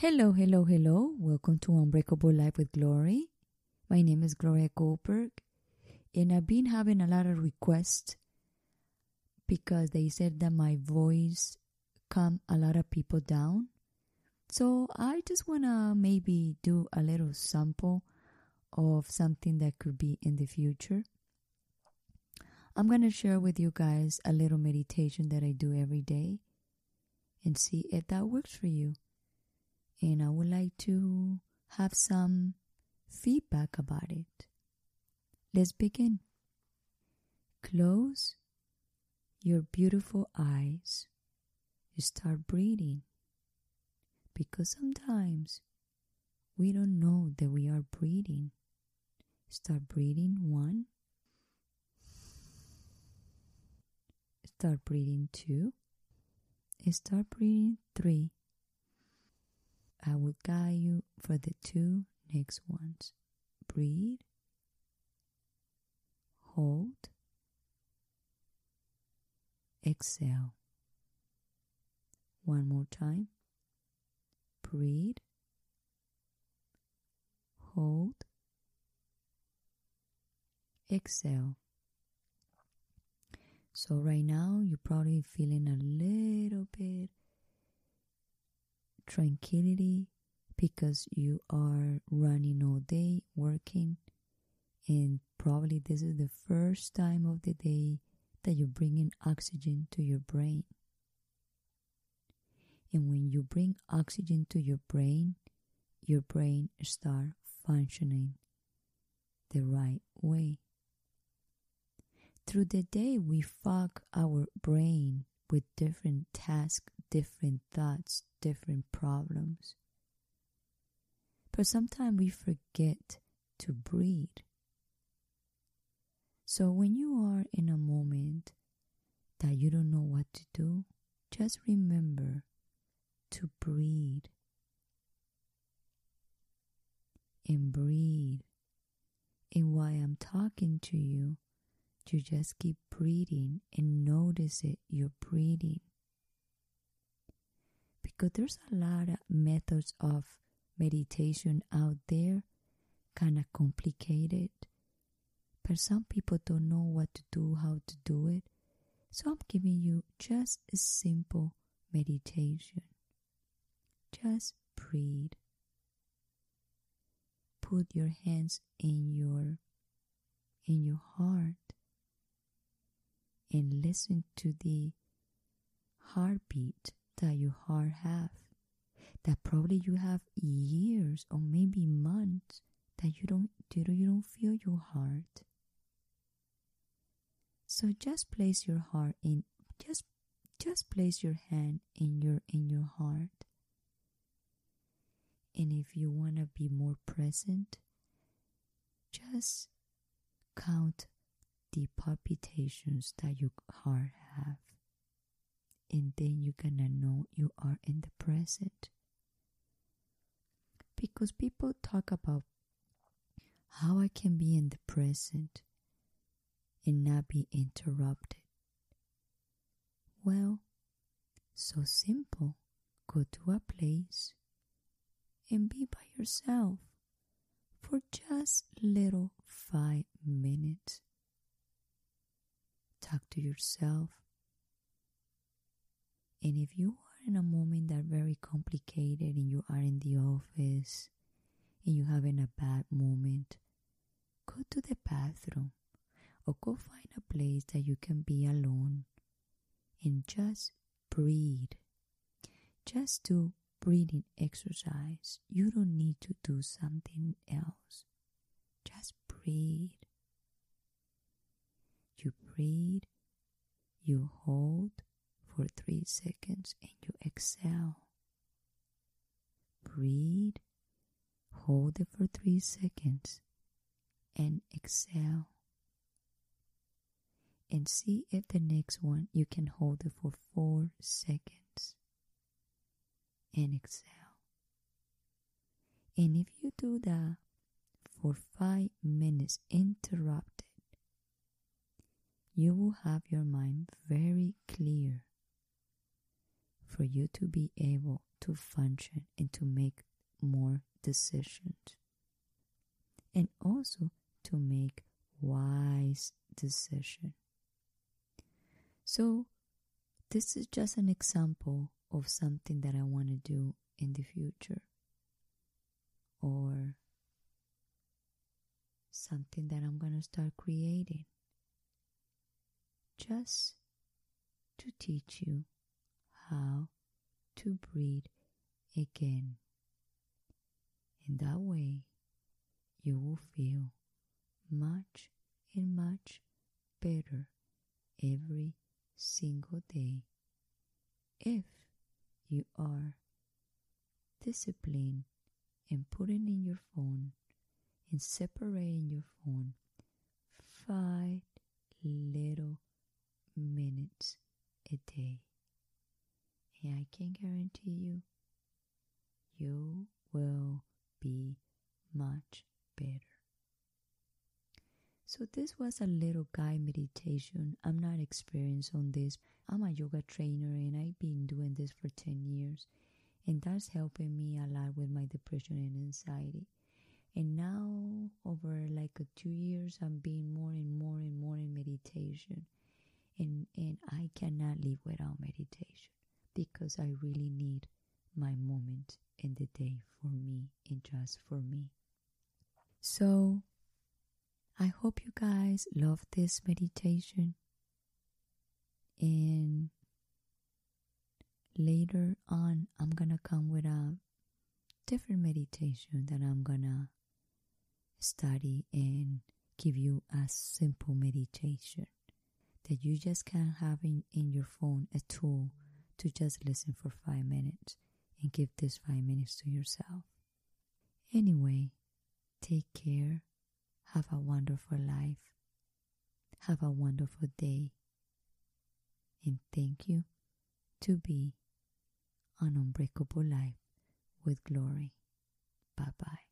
Hello, hello, hello. Welcome to Unbreakable Life with Glory. My name is Gloria Goldberg, and I've been having a lot of requests because they said that my voice calm a lot of people down. So I just wanna maybe do a little sample of something that could be in the future. I'm gonna share with you guys a little meditation that I do every day and see if that works for you. And I would like to have some feedback about it. Let's begin. Close your beautiful eyes. Start breathing. Because sometimes we don't know that we are breathing. Start breathing one. Start breathing two. Start breathing three. I will guide you for the two next ones. Breathe. Hold. Exhale. One more time. Breathe. Hold. Exhale. So, right now, you're probably feeling a little bit tranquility because you are running all day working, and probably this is the first time of the day that you bring in oxygen to your brain. And when you bring oxygen to your brain, your brain start functioning the right way. Through the day, we fog our brain with different tasks, different thoughts, different problems. But sometimes we forget to breathe. So when you are in a moment that you don't know what to do, just remember to breathe. And breathe. And while I'm talking to you, you just keep breathing and notice it, you're breathing. Because there's a lot of methods of meditation out there, kind of complicated. But some people don't know what to do, how to do it. So I'm giving you just a simple meditation. Just breathe. Put your hands in your in your heart and listen to the heartbeat that your heart have that probably you have years or maybe months that you don't you don't feel your heart. So just place your heart in just just place your hand in your in your heart. And if you want to be more present just count the palpitations that your heart have and then you're gonna know you are in the present because people talk about how I can be in the present and not be interrupted. Well, so simple. Go to a place and be by yourself for just little five minutes. Talk to yourself. And if you are in a moment that very complicated and you are in the office and you're having a bad moment, go to the bathroom or go find a place that you can be alone and just breathe. Just do breathing exercise. You don't need to do something else. Just breathe. You breathe, you hold for three seconds, and you exhale. Breathe, hold it for three seconds, and exhale. And see if the next one you can hold it for four seconds and exhale. And if you do that for five minutes interrupted, you will have your mind very clear. For you to be able to function and to make more decisions. And also to make wise decisions. So, this is just an example of something that I want to do in the future or something that I'm going to start creating just to teach you how to breathe again. In that way, you will feel much and much better every single day if you are disciplined in putting in your phone and separating your phone five little minutes a day. And I can guarantee you, you will be much better. So, this was a little guide meditation. I'm not experienced on this. I'm a yoga trainer and I've been doing this for 10 years. And that's helping me a lot with my depression and anxiety. And now, over like two years, I'm being more and more and more in meditation. And, and I cannot live without meditation because I really need my moment in the day for me and just for me. So, I hope you guys love this meditation. And later on, I'm to come with a different meditation that I'm to study and give you a simple meditation that you just can have in, in your phone a tool to just listen for five minutes and give this five minutes to yourself. Anyway, take care have a wonderful life. Have a wonderful day. And thank you to be an unbreakable life with glory. Bye bye.